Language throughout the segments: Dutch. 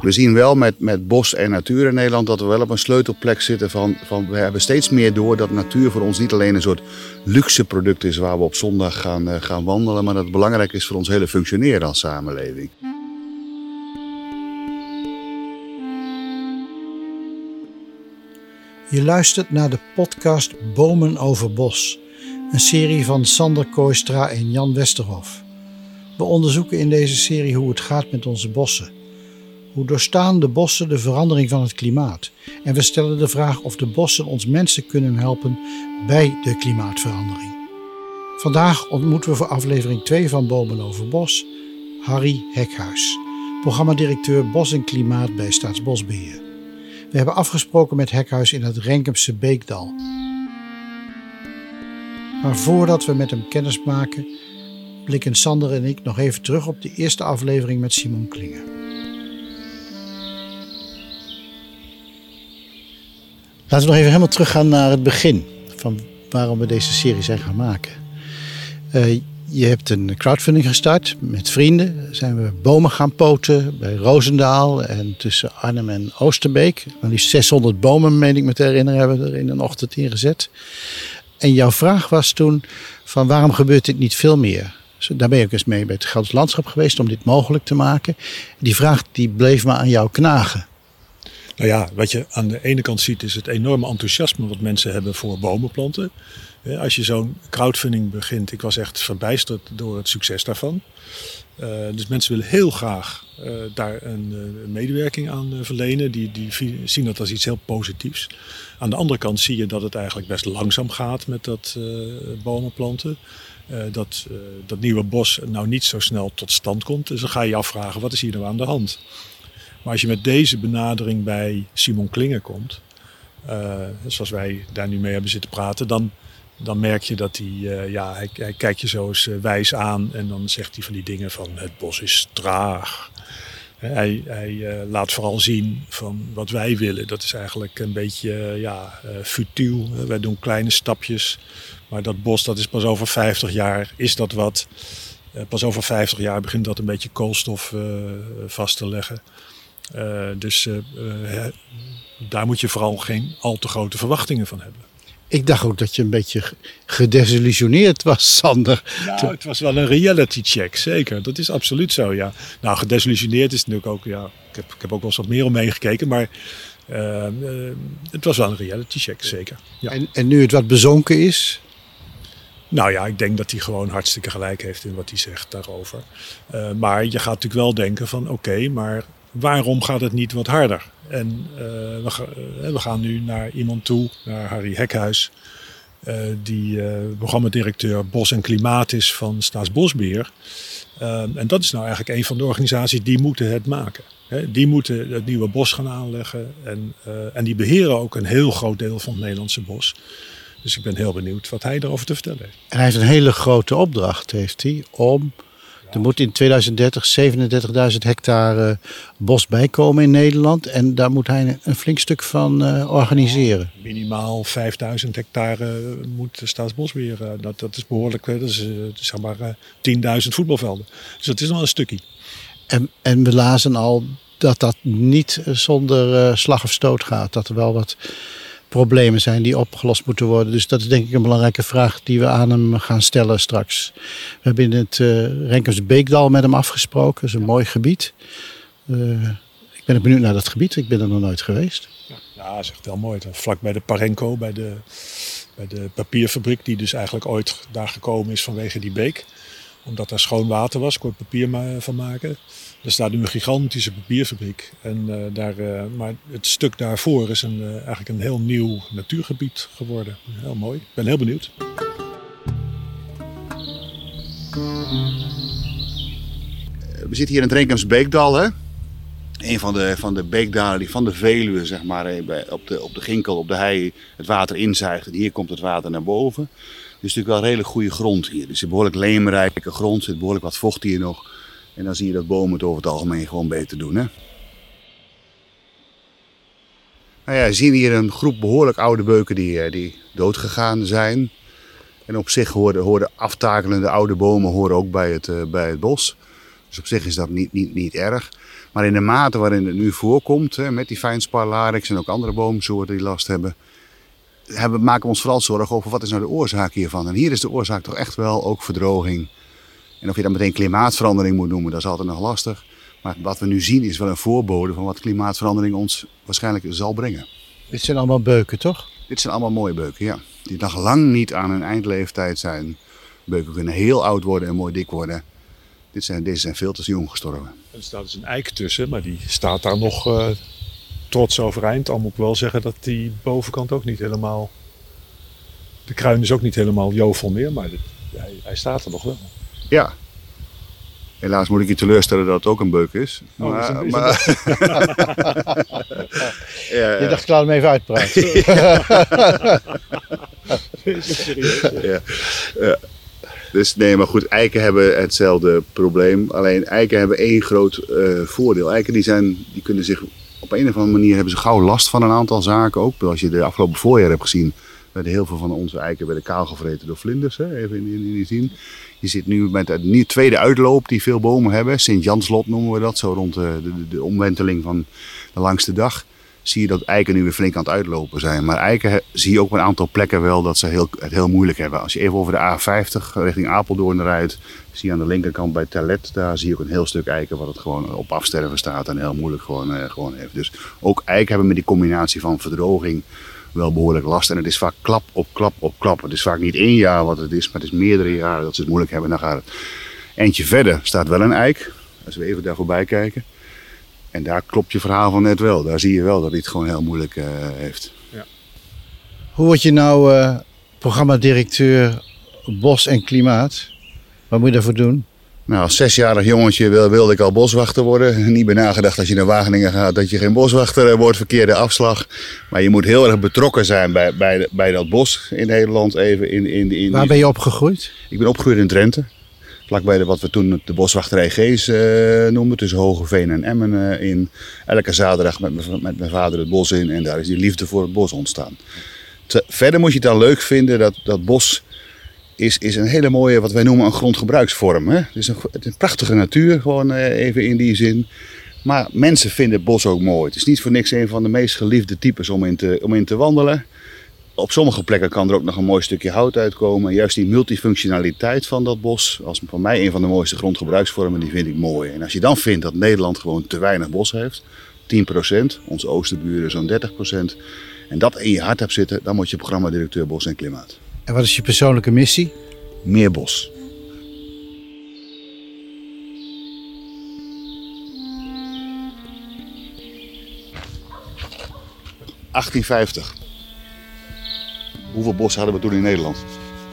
We zien wel met, met bos en natuur in Nederland dat we wel op een sleutelplek zitten van, van we hebben steeds meer door dat natuur voor ons niet alleen een soort luxe product is waar we op zondag gaan, uh, gaan wandelen, maar dat het belangrijk is voor ons hele functioneren als samenleving. Je luistert naar de podcast Bomen over Bos, een serie van Sander Kooistra en Jan Westerhof. We onderzoeken in deze serie hoe het gaat met onze bossen. Hoe doorstaan de bossen de verandering van het klimaat? En we stellen de vraag of de bossen ons mensen kunnen helpen bij de klimaatverandering. Vandaag ontmoeten we voor aflevering 2 van Bomen over Bos Harry Hekhuis, programmadirecteur Bos en Klimaat bij Staatsbosbeheer. We hebben afgesproken met Hekhuis in het Renkemse Beekdal. Maar voordat we met hem kennis maken, blikken Sander en ik nog even terug op de eerste aflevering met Simon Klingen. Laten we nog even helemaal teruggaan naar het begin van waarom we deze serie zijn gaan maken. Uh, je hebt een crowdfunding gestart met vrienden. Zijn we bomen gaan poten bij Roosendaal en tussen Arnhem en Oosterbeek. Maar liefst 600 bomen, meen ik me te herinneren, hebben we er in een ochtend in gezet. En jouw vraag was toen van waarom gebeurt dit niet veel meer? Daar ben ook eens mee bij het Gelds Landschap geweest om dit mogelijk te maken. Die vraag die bleef me aan jou knagen. Nou ja, wat je aan de ene kant ziet is het enorme enthousiasme wat mensen hebben voor bomenplanten. Als je zo'n crowdfunding begint, ik was echt verbijsterd door het succes daarvan. Uh, dus mensen willen heel graag uh, daar een uh, medewerking aan verlenen. Die, die zien dat als iets heel positiefs. Aan de andere kant zie je dat het eigenlijk best langzaam gaat met dat bomenplanten. dat dat nieuwe bos nou niet zo snel tot stand komt. Dus dan ga je je afvragen, wat is hier nou aan de hand? Maar als je met deze benadering bij Simon Klinger komt, zoals wij daar nu mee hebben zitten praten, dan dan merk je dat hij, uh, ja, hij, hij, kijkt je zo eens uh, wijs aan en dan zegt hij van die dingen van het bos is traag. Hij, hij uh, laat vooral zien van wat wij willen. Dat is eigenlijk een beetje ja, futiel. Wij doen kleine stapjes. Maar dat bos, dat is pas over 50 jaar, is dat wat. pas over 50 jaar begint dat een beetje koolstof vast te leggen. Dus daar moet je vooral geen al te grote verwachtingen van hebben. Ik dacht ook dat je een beetje gedesillusioneerd was, Sander. Nou, het was wel een reality check, zeker. Dat is absoluut zo, ja. Nou, gedesillusioneerd is natuurlijk ook, ja. Ik heb, ik heb ook wel eens wat meer omheen gekeken, maar uh, uh, het was wel een reality check, zeker. Ja. En, en nu het wat bezonken is? Nou ja, ik denk dat hij gewoon hartstikke gelijk heeft in wat hij zegt daarover. Uh, maar je gaat natuurlijk wel denken van, oké, maar waarom gaat het niet wat harder? En we, ga, uh, we, gaan nu naar iemand toe, naar Harry Hekhuis, uh, die programmadirecteur Bos en Klimaat is van Staatsbosbeheer. en dat is nou eigenlijk een van de organisaties die moeten het maken. Hè? Die moeten het nieuwe bos gaan aanleggen en, en die beheren ook een heel groot deel van het Nederlandse bos. Dus ik ben heel benieuwd wat hij erover te vertellen heeft. En hij heeft een hele grote opdracht, heeft hij, om er moet in 2030 37.000 hectare bos bijkomen in Nederland. En daar moet hij een flink stuk van uh, organiseren. Minimaal 5000 hectare moet de Staatsbosbeheer. Uh, dat, dat is behoorlijk. Dat is uh, zeg maar 10.000 voetbalvelden. Dus dat is nog een stukje. En, en we lazen al dat dat niet zonder slag of stoot gaat. Dat er wel wat problemen zijn die opgelost moeten worden. Dus dat is denk ik een belangrijke vraag die we aan hem gaan stellen straks. We hebben in het uh, Renkers Beekdal met hem afgesproken. Dat is een mooi gebied. Uh, ik ben benieuwd naar dat gebied. Ik ben er nog nooit geweest. Ja, dat is echt heel mooi. Vlak bij de Parenco, bij de, bij de papierfabriek die dus eigenlijk ooit daar gekomen is vanwege die beek omdat daar schoon water was, kon papier van maken. Er staat nu een gigantische papierfabriek. En, uh, daar, uh, maar het stuk daarvoor is een, uh, eigenlijk een heel nieuw natuurgebied geworden. Heel mooi. Ik ben heel benieuwd. We zitten hier in het Renkens Beekdal, hè? Een van de, van de beekdalen die van de Veluwe, zeg maar, op de, op de Ginkel, op de hei, het water inzuigt. En hier komt het water naar boven. Is natuurlijk wel redelijk goede grond hier. Is een behoorlijk leemrijke grond, er zit behoorlijk wat vocht hier nog. En dan zie je dat bomen het over het algemeen gewoon beter doen. Hè? Nou ja, we zien hier een groep behoorlijk oude beuken die, eh, die doodgegaan zijn. En op zich horen, horen aftakelende oude bomen horen ook bij het, uh, bij het bos. Dus op zich is dat niet, niet, niet erg. Maar in de mate waarin het nu voorkomt, hè, met die fijnspar larix en ook andere boomsoorten die last hebben, hebben, maken we ons vooral zorgen over wat is nou de oorzaak hiervan. En hier is de oorzaak toch echt wel ook verdroging. En of je dat meteen klimaatverandering moet noemen, dat is altijd nog lastig. Maar wat we nu zien is wel een voorbode van wat klimaatverandering ons waarschijnlijk zal brengen. Dit zijn allemaal beuken, toch? Dit zijn allemaal mooie beuken, ja. Die nog lang niet aan hun eindleeftijd zijn. Beuken kunnen heel oud worden en mooi dik worden. Dit zijn, deze zijn veel te jong gestorven. Er staat dus een eik tussen, maar die staat daar nog uh, trots overeind. Al moet ik wel zeggen dat die bovenkant ook niet helemaal... De kruin is ook niet helemaal jovel meer, maar hij, hij staat er nog wel. Ja, Helaas moet ik je teleurstellen dat het ook een beuk is. Oh, maar, maar... ja, je dacht, ik laat hem even uitpraten. ja. ja. Dus nee, maar goed, eiken hebben hetzelfde probleem. Alleen eiken hebben één groot uh, voordeel. Eiken die zijn, die kunnen zich op een of andere manier hebben ze gauw last van een aantal zaken. Ook als je de afgelopen voorjaar hebt gezien, werden heel veel van onze eiken werden kaal gevreten door vlinders. Hè? Even in, in, in. Je zit nu met een tweede uitloop die veel bomen hebben. Sint-Janslot noemen we dat, zo rond de, de, de, omwenteling van de langste dag. Zie je dat eiken nu weer flink aan het uitlopen zijn. Maar eiken zie je ook op een aantal plekken wel dat ze heel, het heel moeilijk hebben. Als je even over de A50 richting Apeldoorn rijdt, zie je aan de linkerkant bij Terlet, daar zie je ook een heel stuk eiken wat het gewoon op afsterven staat en heel moeilijk gewoon, eh, gewoon heeft. Dus ook eiken hebben met die combinatie van verdroging, wel behoorlijk last. En het is vaak klap op klap op klap. Het is vaak niet één jaar wat het is, maar het is meerdere jaren dat ze het moeilijk hebben. Dan gaat het eentje verder staat wel een eik. Als we even daar voorbij kijken. En daar klopt je verhaal van net wel. Daar zie je wel dat hij het gewoon heel moeilijk uh, heeft. Ja. Hoe word je nou uh, programmadirecteur Bos en Klimaat? Wat moet je daarvoor doen? Nou, als zesjarig jongetje wilde ik al boswachter worden. Niet bij nagedacht als je naar Wageningen gaat dat je geen boswachter eh, wordt, verkeerde afslag. Maar je moet heel erg betrokken zijn bij, bij, bij dat bos in Nederland. Even in, in, in, Waar ben je opgegroeid? Ik ben opgegroeid in Drenthe. Vlakbij de, wat we toen de boswachterij Gees uh, noemden, tussen Hogeveen en Emmen uh, in. Elke zaterdag met, met mijn vader het bos in en daar is die liefde voor het bos ontstaan. Te, verder moet je het dan leuk vinden dat dat bos is, is een hele mooie, wat wij noemen een grondgebruiksvorm. Hè? Het, is een, het is een prachtige natuur, gewoon eh, even in die zin. Maar mensen vinden het bos ook mooi. Het is niet voor niks een van de meest geliefde types om in te, om in te wandelen. Op sommige plekken kan er ook nog een mooi stukje hout uitkomen. juist die multifunctionaliteit van dat bos, als voor mij een van de mooiste grondgebruiksvormen, die vind ik mooi. En als je dan vindt dat Nederland gewoon te weinig bos heeft, 10%, onze oosterburen zo'n 30%, en dat in je hart hebt zitten, dan moet je programmadirecteur Bos en Klimaat. En wat is je persoonlijke missie? Meer bos. ...1850. Hoeveel bos hadden we toen in Nederland?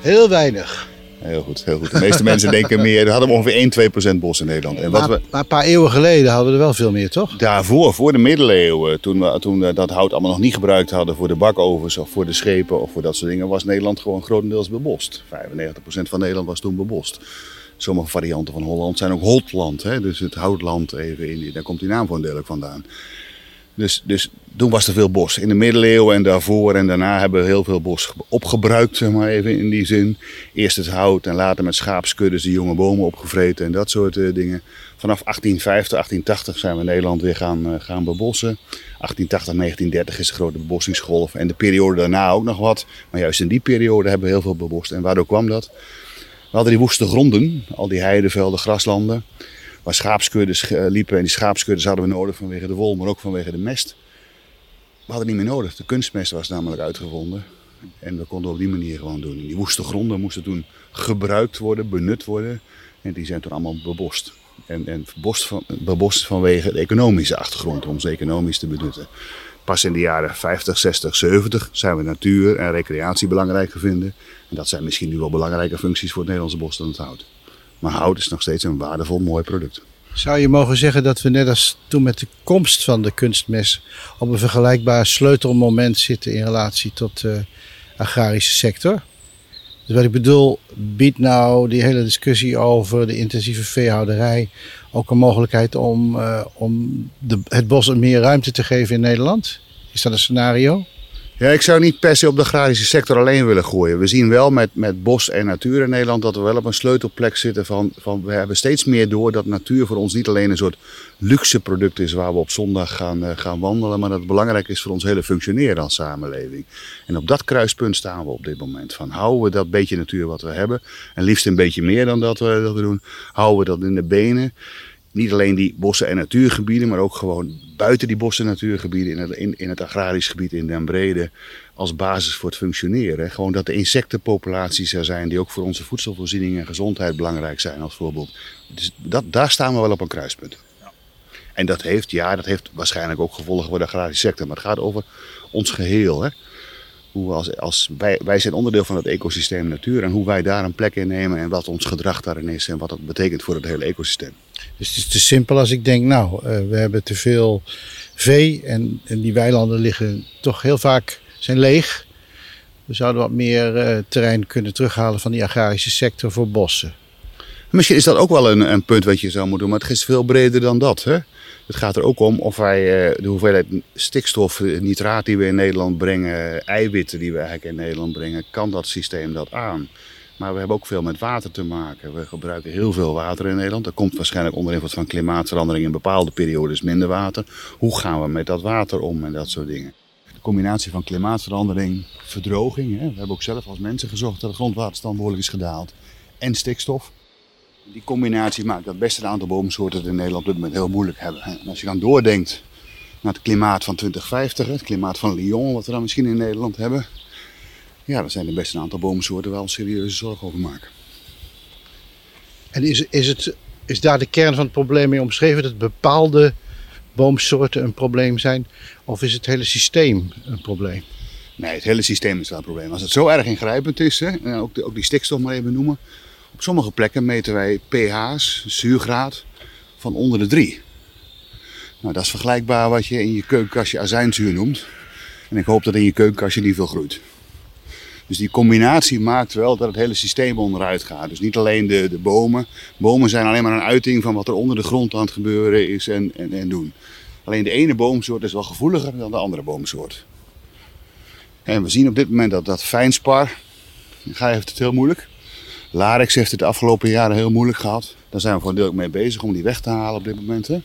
Heel weinig. Heel goed, heel goed. De meeste mensen denken meer. We hadden ongeveer 1, 2 procent bos in Nederland. En wat maar, we... maar, een paar eeuwen geleden hadden we er wel veel meer, toch? Daarvoor, voor de middeleeuwen, toen we, toen we dat hout allemaal nog niet gebruikt hadden voor de bakovens of voor de schepen of voor dat soort dingen, was Nederland gewoon grotendeels bebost. 95 procent van Nederland was toen bebost. Sommige varianten van Holland zijn ook holtland, hè? dus het houtland, even in, daar komt die naam voor een deel ook vandaan. Dus, dus toen was er veel bos. In de middeleeuwen en daarvoor en daarna hebben we heel veel bos opgebruikt, zeg maar even in die zin. Eerst het hout en later met schaapskuddes de jonge bomen opgevreten en dat soort uh, dingen. Vanaf 1850, 1880 zijn we Nederland weer gaan, uh, gaan bebossen. 1880, 1930 is de grote bebossingsgolf. En de periode daarna ook nog wat. Maar juist in die periode hebben we heel veel bebost. En waardoor kwam dat? We hadden die woeste gronden, al die heidevelden, graslanden waar schaapskuddes eh, liepen. En die schaapskuddes hadden we nodig vanwege de wol, maar ook vanwege de mest. We hadden niet meer nodig. De kunstmest was namelijk uitgevonden. En we konden op die manier gewoon doen. die woeste gronden moesten toen gebruikt worden, benut worden. En die zijn toen allemaal bebost. En, en bebost, bebost vanwege de economische achtergrond, om ze economisch te benutten. Pas in de jaren 50, 60, 70 zijn we natuur en recreatie belangrijk gevonden. En dat zijn misschien nu wel belangrijke functies voor het Nederlandse bos dan het hout. Maar hout is nog steeds een waardevol mooi product. Zou je mogen zeggen dat we net als toen met de komst van de kunstmes op een vergelijkbaar sleutelmoment zitten in relatie tot de agrarische sector? Dus wat ik bedoel, biedt nou die hele discussie over de intensieve veehouderij ook een mogelijkheid om, uh, om de, het bos meer ruimte te geven in Nederland? Is dat een scenario? Ja, ik zou niet per se op de agrarische sector alleen willen gooien. We zien wel met, met bos en natuur in Nederland dat we wel op een sleutelplek zitten van, van we hebben steeds meer door dat natuur voor ons niet alleen een soort luxe product is waar we op zondag gaan, uh, gaan wandelen, maar dat het belangrijk is voor ons hele functioneren als samenleving. En op dat kruispunt staan we op dit moment. Van houden we dat beetje natuur wat we hebben, en liefst een beetje meer dan dat we, dat we doen, houden we dat in de benen niet alleen die bossen en natuurgebieden, maar ook gewoon buiten die bossen en natuurgebieden, in het, in, in het agrarisch gebied in Den Brede, als basis voor het functioneren. Gewoon dat de insectenpopulaties er zijn die ook voor onze voedselvoorziening en gezondheid belangrijk zijn als voorbeeld. Dus dat, daar staan we wel op een kruispunt. En dat heeft, ja, dat heeft waarschijnlijk ook gevolgen voor de agrarische sector, maar het gaat over ons geheel. Hè? Hoe als, als wij, wij zijn onderdeel van het ecosysteem natuur en hoe wij daar een plek in nemen en wat ons gedrag daarin is en wat dat betekent voor het hele ecosysteem. Dus het is te simpel als ik denk, nou, uh, we hebben te veel vee en, die weilanden liggen toch heel vaak zijn leeg. We zouden wat meer uh, terrein kunnen terughalen van die agrarische sector voor bossen. Misschien is dat ook wel een, een, punt wat je zou moeten doen, maar het is veel breder dan dat. Hè? Het gaat er ook om of wij uh, de hoeveelheid stikstof, nitraat die we in Nederland brengen, eiwitten die we eigenlijk in Nederland brengen, kan dat systeem dat aan? Maar we hebben ook veel met water te maken. We gebruiken heel veel water in Nederland. Dat komt waarschijnlijk onder invloed van klimaatverandering in bepaalde periodes minder water. Hoe gaan we met dat water om en dat soort dingen? De combinatie van klimaatverandering, verdroging. Hè? We hebben ook zelf als mensen gezocht dat de grondwaterstand behoorlijk is gedaald. En stikstof. Die combinatie maakt dat best een aantal boomsoorten in Nederland op dit moment heel moeilijk hebben. En als je dan doordenkt naar het klimaat van 2050, het klimaat van Lyon, wat we dan misschien in Nederland hebben ja, daar zijn er best een aantal boomsoorten wel serieuze zorgen over maken. En is, is, het, is daar de kern van het probleem mee omschreven? Dat bepaalde boomsoorten een probleem zijn? Of is het hele systeem een probleem? Nee, het hele systeem is wel een probleem. Als het zo erg ingrijpend is, hè, en ook, de, ook die stikstof maar even noemen. Op sommige plekken meten wij pH's, zuurgraad, van onder de 3. Nou, dat is vergelijkbaar wat je in je keukenkastje azijnzuur noemt. En ik hoop dat in je keukenkastje niet veel groeit. Dus die combinatie maakt wel dat het hele systeem onderuit gaat. Dus niet alleen de, de bomen. Bomen zijn alleen maar een uiting van wat er onder de grond aan het gebeuren is en, en, en doen. Alleen de ene boomsoort is wel gevoeliger dan de andere boomsoort. En we zien op dit moment dat dat fijnspar, ga heeft het heel moeilijk. Larix heeft het de afgelopen jaren heel moeilijk gehad. Daar zijn we voor deel mee bezig om die weg te halen op dit moment. Hè.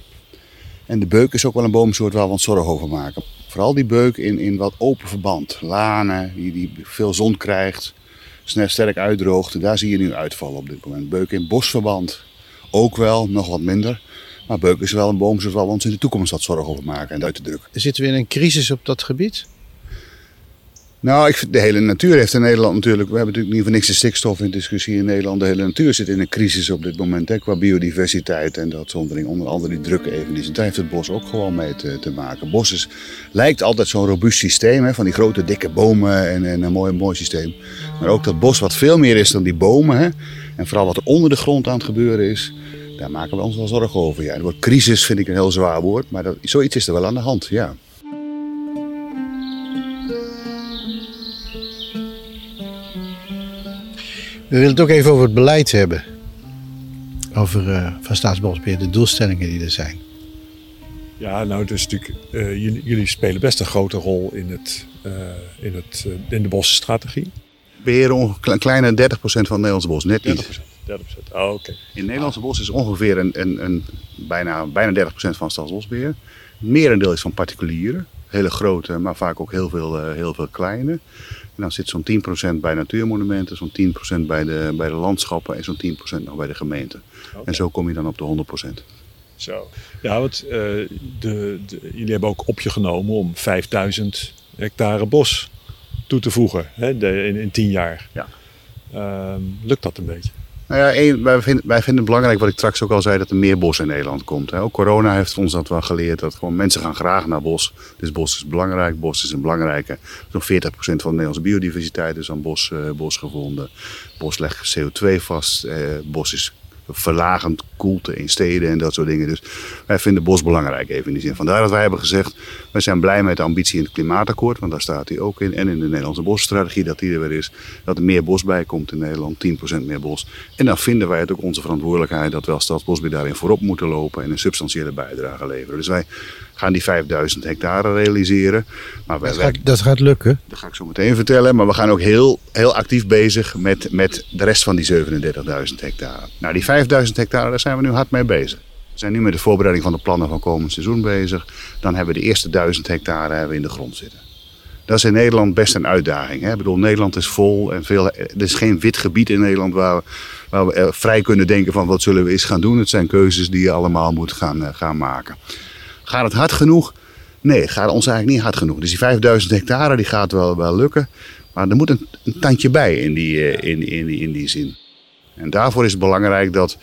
En de beuk is ook wel een boomsoort waar we ons zorgen over maken. Vooral die beuk in, in wat open verband. Lanen, die, die veel zon krijgt, snel sterk uitdroogt. Daar zie je nu uitvallen op dit moment. Beuk in bosverband ook wel, nog wat minder. Maar beuk is wel een boomsoort waar we ons in de toekomst wat zorgen over maken en uit te drukken. Zitten we in een crisis op dat gebied? Nou, ik de hele natuur heeft in Nederland natuurlijk. We hebben natuurlijk niet voor niks de stikstof in discussie in Nederland. De hele natuur zit in een crisis op dit moment hè, qua biodiversiteit en dat zondering. Onder andere die drukke evenementen. Daar heeft het bos ook gewoon mee te, te maken. Bos lijkt altijd zo'n robuust systeem hè, van die grote dikke bomen en, en, een mooi, mooi systeem. Maar ook dat bos wat veel meer is dan die bomen. Hè, en vooral wat er onder de grond aan het gebeuren is. Daar maken we ons wel zorgen over. Ja, het woord crisis vind ik een heel zwaar woord, maar dat, zoiets is er wel aan de hand. Ja. We willen het ook even over het beleid hebben. Over uh, van Staatsbosbeheer, de doelstellingen die er zijn. Ja, nou, dus natuurlijk, uh, jullie, jullie, spelen best een grote rol in, het, uh, in, het, in de bosstrategie. Beheren een kleine 30% van het Nederlandse bos, net niet. 30%, 30%. Oh, oké. In het Nederlandse bos is ongeveer een, een, een, bijna, bijna 30% van Staatsbosbeheer. Merendeel is van particulieren. Hele grote, maar vaak ook heel veel, heel veel kleine. En dan zit zo'n 10% bij natuurmonumenten, zo'n 10% bij de, bij de landschappen en zo'n 10% nog bij de gemeente. Okay. En zo kom je dan op de 100%. Zo. Ja, want uh, de, de, jullie hebben ook op je genomen om 5000 hectare bos toe te voegen hè, de, in, in 10 jaar. Ja. Uh, lukt dat een beetje? Nou ja, wij, vinden, het belangrijk, wat ik straks ook al zei, dat er meer bos in Nederland komt. Ook corona heeft ons dat wel geleerd, dat gewoon mensen gaan graag naar bos. Dus bos is belangrijk, bos is een belangrijke. Zo'n 40% van de Nederlandse biodiversiteit is aan bos, uh, bos gevonden. Bos legt CO2 vast, uh, bos is verlagend koelte in steden en dat soort dingen. Dus wij vinden bos belangrijk even in die zin. Vandaar dat wij hebben gezegd, wij zijn blij met de ambitie in het klimaatakkoord, want daar staat hij ook in. En in de Nederlandse bosstrategie dat die er weer is. Dat er meer bos bij komt in Nederland, 10% meer bos. En dan vinden wij het ook onze verantwoordelijkheid dat we als Stadsbosbeheer daarin voorop moeten lopen en een substantiële bijdrage leveren. Dus wij gaan die 5000 hectare realiseren. Maar wij, Dat gaat, dat gaat lukken. dat ga ik zo meteen vertellen. Maar we gaan ook heel, heel actief bezig met, met de rest van die 37.000 hectare. Nou, die 5000 hectare, daar zijn we nu hard mee bezig. We zijn nu met de voorbereiding van de plannen van komend seizoen bezig. Dan hebben we de eerste 1000 hectare hebben we in de grond zitten. Dat is in Nederland best een uitdaging. Hè? Ik bedoel, Nederland is vol en veel, er is geen wit gebied in Nederland waar we, waar we eh, vrij kunnen denken van wat zullen we eens gaan doen. Het zijn keuzes die je allemaal moet gaan, eh, gaan maken. Gaat het hard genoeg? Nee, gaat ons eigenlijk niet hard genoeg. Dus die 5000 hectare die gaat wel, wel lukken. Maar er moet een, een tandje bij in die, eh, in, in, in die zin. En daarvoor is het belangrijk dat.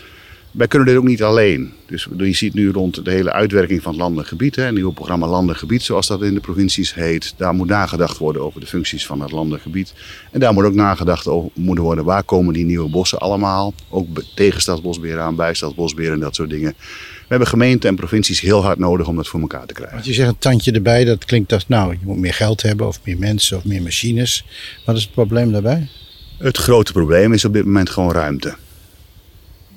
Wij kunnen dit ook niet alleen. Dus je ziet nu rond de hele uitwerking van het landelijk gebied, hè, een nieuw programma landelijk gebied, zoals dat in de provincies heet. Daar moet nagedacht worden over de functies van het landelijk gebied. En daar moet ook nagedacht over moeten worden waar komen die nieuwe bossen allemaal. Ook be- tegen stadsbosbeheer aan, bij stadsbosbeheer en dat soort dingen. We hebben gemeenten en provincies heel hard nodig om dat voor elkaar te krijgen. Als je zegt een tandje erbij, dat klinkt als nou, je moet meer geld hebben of meer mensen of meer machines. Wat is het probleem daarbij? Het grote probleem is op dit moment gewoon ruimte.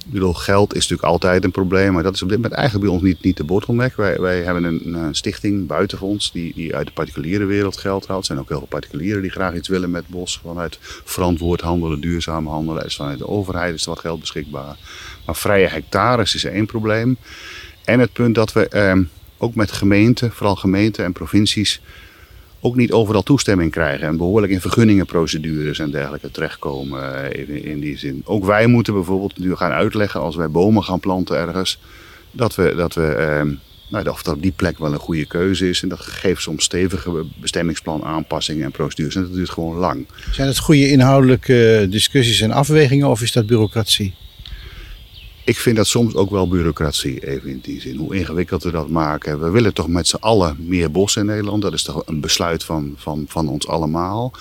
Ik bedoel, geld is natuurlijk altijd een probleem, maar dat is op dit moment eigenlijk bij ons niet, niet de bottleneck. Wij, wij hebben een, stichting, Buitenfonds, die, die uit de particuliere wereld geld haalt. Er zijn ook heel veel particulieren die graag iets willen met bos. Vanuit verantwoord handelen, duurzaam handelen. Is vanuit de overheid is er wat geld beschikbaar. Maar vrije hectares is één probleem. En het punt dat we eh, ook met gemeenten, vooral gemeenten en provincies, ook niet overal toestemming krijgen. En behoorlijk in vergunningenprocedures en dergelijke terechtkomen eh, in, die zin. Ook wij moeten bijvoorbeeld nu gaan uitleggen als wij bomen gaan planten ergens. Dat we, dat we eh, nou, of dat op die plek wel een goede keuze is. En dat geeft soms stevige bestemmingsplan aanpassingen en procedures. En dat duurt gewoon lang. Zijn het goede inhoudelijke discussies en afwegingen of is dat bureaucratie? Ik vind dat soms ook wel bureaucratie, even in die zin. Hoe ingewikkeld we dat maken. We willen toch met z'n allen meer bos in Nederland. Dat is toch een besluit van, van, van ons allemaal.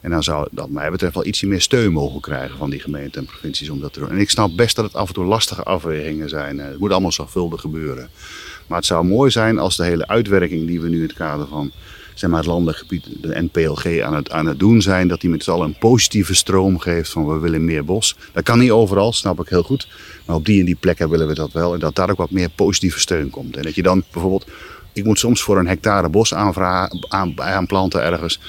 En dan zou dat mij betreft wel ietsje meer steun mogen krijgen van die gemeenten en provincies om dat te doen. En ik snap best dat het af en toe lastige afwegingen zijn. Eh, Het moet allemaal zorgvuldig gebeuren. Maar het zou mooi zijn als de hele uitwerking die we nu in het kader van zeg maar, het landelijk gebied, de NPLG, aan het, aan het doen zijn, dat die met z'n allen een positieve stroom geeft van we willen meer bos. Dat kan niet overal, snap ik heel goed. Maar op die en die plekken willen we dat wel. En dat daar ook wat meer positieve steun komt. En dat je dan bijvoorbeeld, ik moet soms voor een hectare bos aanvragen, aan, aanplanten ergens.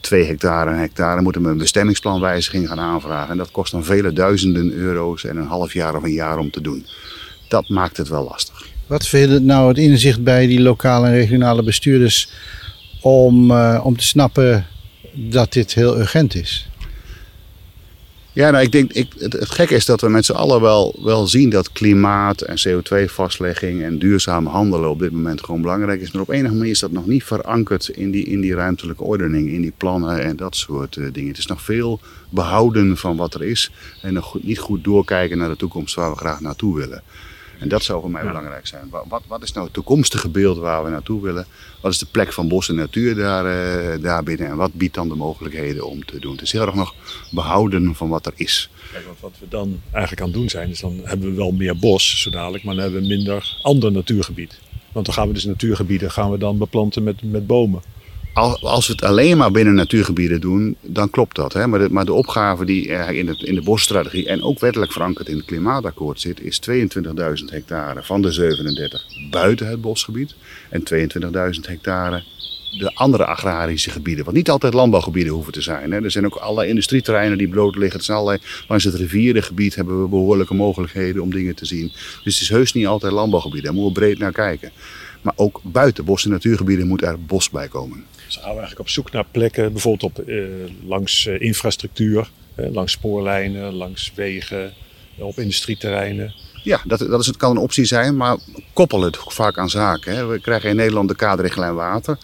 Twee hectare, een hectare, moeten we een bestemmingsplanwijziging gaan aanvragen. En dat kost dan vele duizenden euro's en een half jaar of een jaar om te doen. Dat maakt het wel lastig. Wat vindt nou het inzicht bij die lokale en regionale bestuurders om, eh, om te snappen dat dit heel urgent is? Ja, nou, ik denk, ik, het, gekke is dat we met z'n allen wel, wel zien dat klimaat en CO2-vastlegging en duurzaam handelen op dit moment gewoon belangrijk is. Maar op enige manier is dat nog niet verankerd in die, in die ruimtelijke ordening, in die plannen en dat soort eh, dingen. Het is nog veel behouden van wat er is en nog niet goed doorkijken naar de toekomst waar we graag naartoe willen. En dat zou voor mij belangrijk zijn. Wa- Wat, wat is nou het toekomstige beeld waar we naartoe willen? Wat is de plek van bos en natuur daar, eh, daarbinnen? En wat biedt dan de mogelijkheden om te doen? Het is heel erg nog behouden van wat er is. Kijk, want wat we dan eigenlijk aan het doen zijn, is dan hebben we wel meer bos zo dadelijk, maar dan hebben we minder ander natuurgebied. Want dan gaan we dus natuurgebieden gaan we dan beplanten met, met bomen. Als, we het alleen maar binnen natuurgebieden doen, dan klopt dat. Hè? Maar, de, maar de opgave die er in, het, in de bosstrategie en ook wettelijk verankerd in het klimaatakkoord zit, is 22.000 hectare van de 37 buiten het bosgebied en 22.000 hectare de andere agrarische gebieden. Want niet altijd landbouwgebieden hoeven te zijn. Hè? Er zijn ook allerlei industrieterreinen die bloot liggen. Het zijn allerlei, langs het rivierengebied hebben we behoorlijke mogelijkheden om dingen te zien. Dus het is heus niet altijd landbouwgebieden. Daar moeten we breed naar kijken. Maar ook buiten bos- en natuurgebieden moet er bos bij komen. Dus gaan we eigenlijk op zoek naar plekken, bijvoorbeeld op, eh, langs eh, infrastructuur, eh, langs spoorlijnen, langs wegen, op industrieterreinen. Ja, dat, dat is, het kan een optie zijn, maar koppel het vaak aan zaken. Hè. We krijgen in Nederland de kaderrichtlijn water.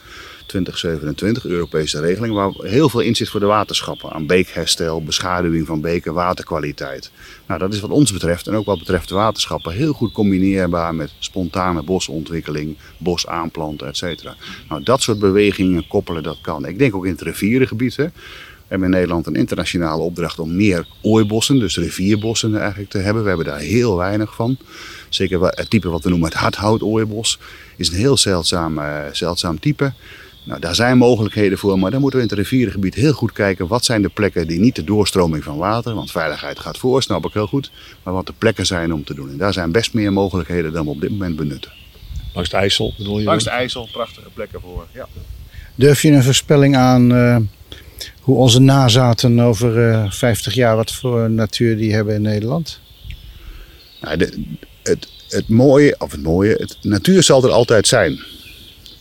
2027, Europese regeling, waar heel veel in zit voor de waterschappen. Aan beekherstel, beschaduwing van beken, waterkwaliteit. Nou, dat is wat ons betreft en ook wat betreft de waterschappen heel goed combineerbaar met spontane bosontwikkeling, bos aanplanten, et cetera. Nou, dat soort bewegingen koppelen, dat kan. Ik denk ook in het rivierengebied. Hè. We hebben in Nederland een internationale opdracht om meer ooibossen, dus rivierbossen eigenlijk te hebben. We hebben daar heel weinig van. Zeker het type wat we noemen het hardhout-ooibos is een heel zeldzaam, eh, zeldzaam type. Nou, daar zijn mogelijkheden voor, maar dan moeten we in het rivierengebied heel goed kijken wat zijn de plekken die niet de doorstroming van water, want veiligheid gaat voor, snap ik heel goed, maar wat de plekken zijn om te doen. En daar zijn best meer mogelijkheden dan we op dit moment benutten. Langs de IJssel bedoel je? Langs de IJssel, prachtige plekken voor. Ja. Durf je een voorspelling aan eh, hoe onze nazaten over eh 50 jaar, wat voor natuur die hebben in Nederland? Nou, de, het, het mooie, of het mooie, het, natuur zal er altijd zijn.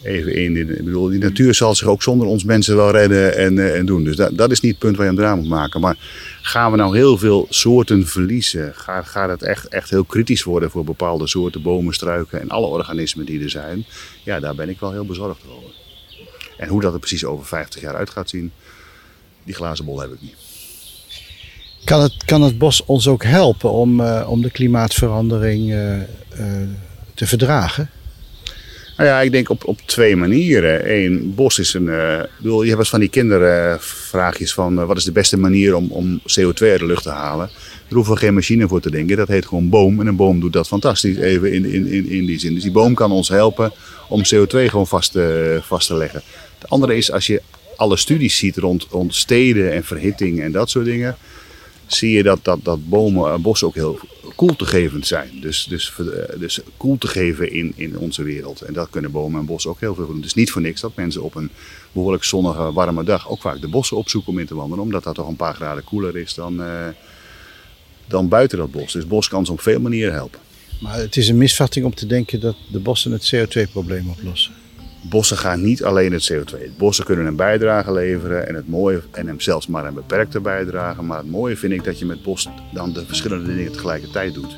Even in, ik bedoel, die natuur zal zich ook zonder ons mensen wel redden en, eh, en doen. Dus dat, dat is niet het punt waar je hem eraan moet maken. Maar gaan we nou heel veel soorten verliezen? Gaat, gaat het echt, echt heel kritisch worden voor bepaalde soorten bomen, struiken en alle organismen die er zijn? Ja, daar ben ik wel heel bezorgd over. En hoe dat er precies over 50 jaar uit gaat zien, die glazen bol heb ik niet. Kan het, kan het bos ons ook helpen om, eh, om de klimaatverandering eh, te verdragen? Nou ja, ik denk op, op twee manieren. Eén, bos is een. eh, ik bedoel, je hebt eens van die kindervraagjes van eh, wat is de beste manier om, om CO2 uit de lucht te halen. Daar hoeven we geen machine voor te denken. Dat heet gewoon boom. En een boom doet dat fantastisch, even in, in, in, in die zin. Dus die boom kan ons helpen om CO2 gewoon vast te, vast te leggen. Het andere is, als je alle studies ziet rond, rond steden en verhitting en dat soort dingen. Zie je dat, dat, dat bomen en bossen ook heel koeltegevend zijn. Dus, dus, ver- dus koel te geven in, in onze wereld. En dat kunnen bomen en bossen ook heel veel doen. Is niet voor niks dat mensen op een behoorlijk zonnige, warme dag ook vaak de bossen opzoeken om in te wandelen. Omdat dat toch een paar graden koeler is dan, eh, dan buiten dat bos. Dus bos kan ons op veel manieren helpen. Maar het is een misvatting om te denken dat de bossen het CO2-probleem oplossen. Bossen gaan niet alleen het CO2. Bossen kunnen een bijdrage leveren en het mooie, en hem zelfs maar een beperkte bijdrage. Maar het mooie vind ik dat je met bos dan de verschillende dingen tegelijkertijd doet.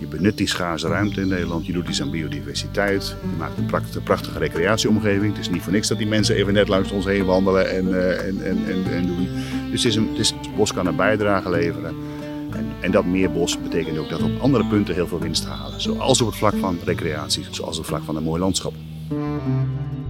Je benut die schaarse ruimte in Nederland, je doet iets aan biodiversiteit, je maakt een prachtige, prachtige recreatieomgeving. Het is niet voor niks dat die mensen even net langs ons heen wandelen en, eh, en, en, en, en doen. Dus het is een, bos kan een bijdrage leveren. En, en dat meer bos betekent ook dat we op andere punten heel veel winst halen. Zoals op het vlak van recreatie, zoals op het vlak van een mooi landschap. Mm-hmm.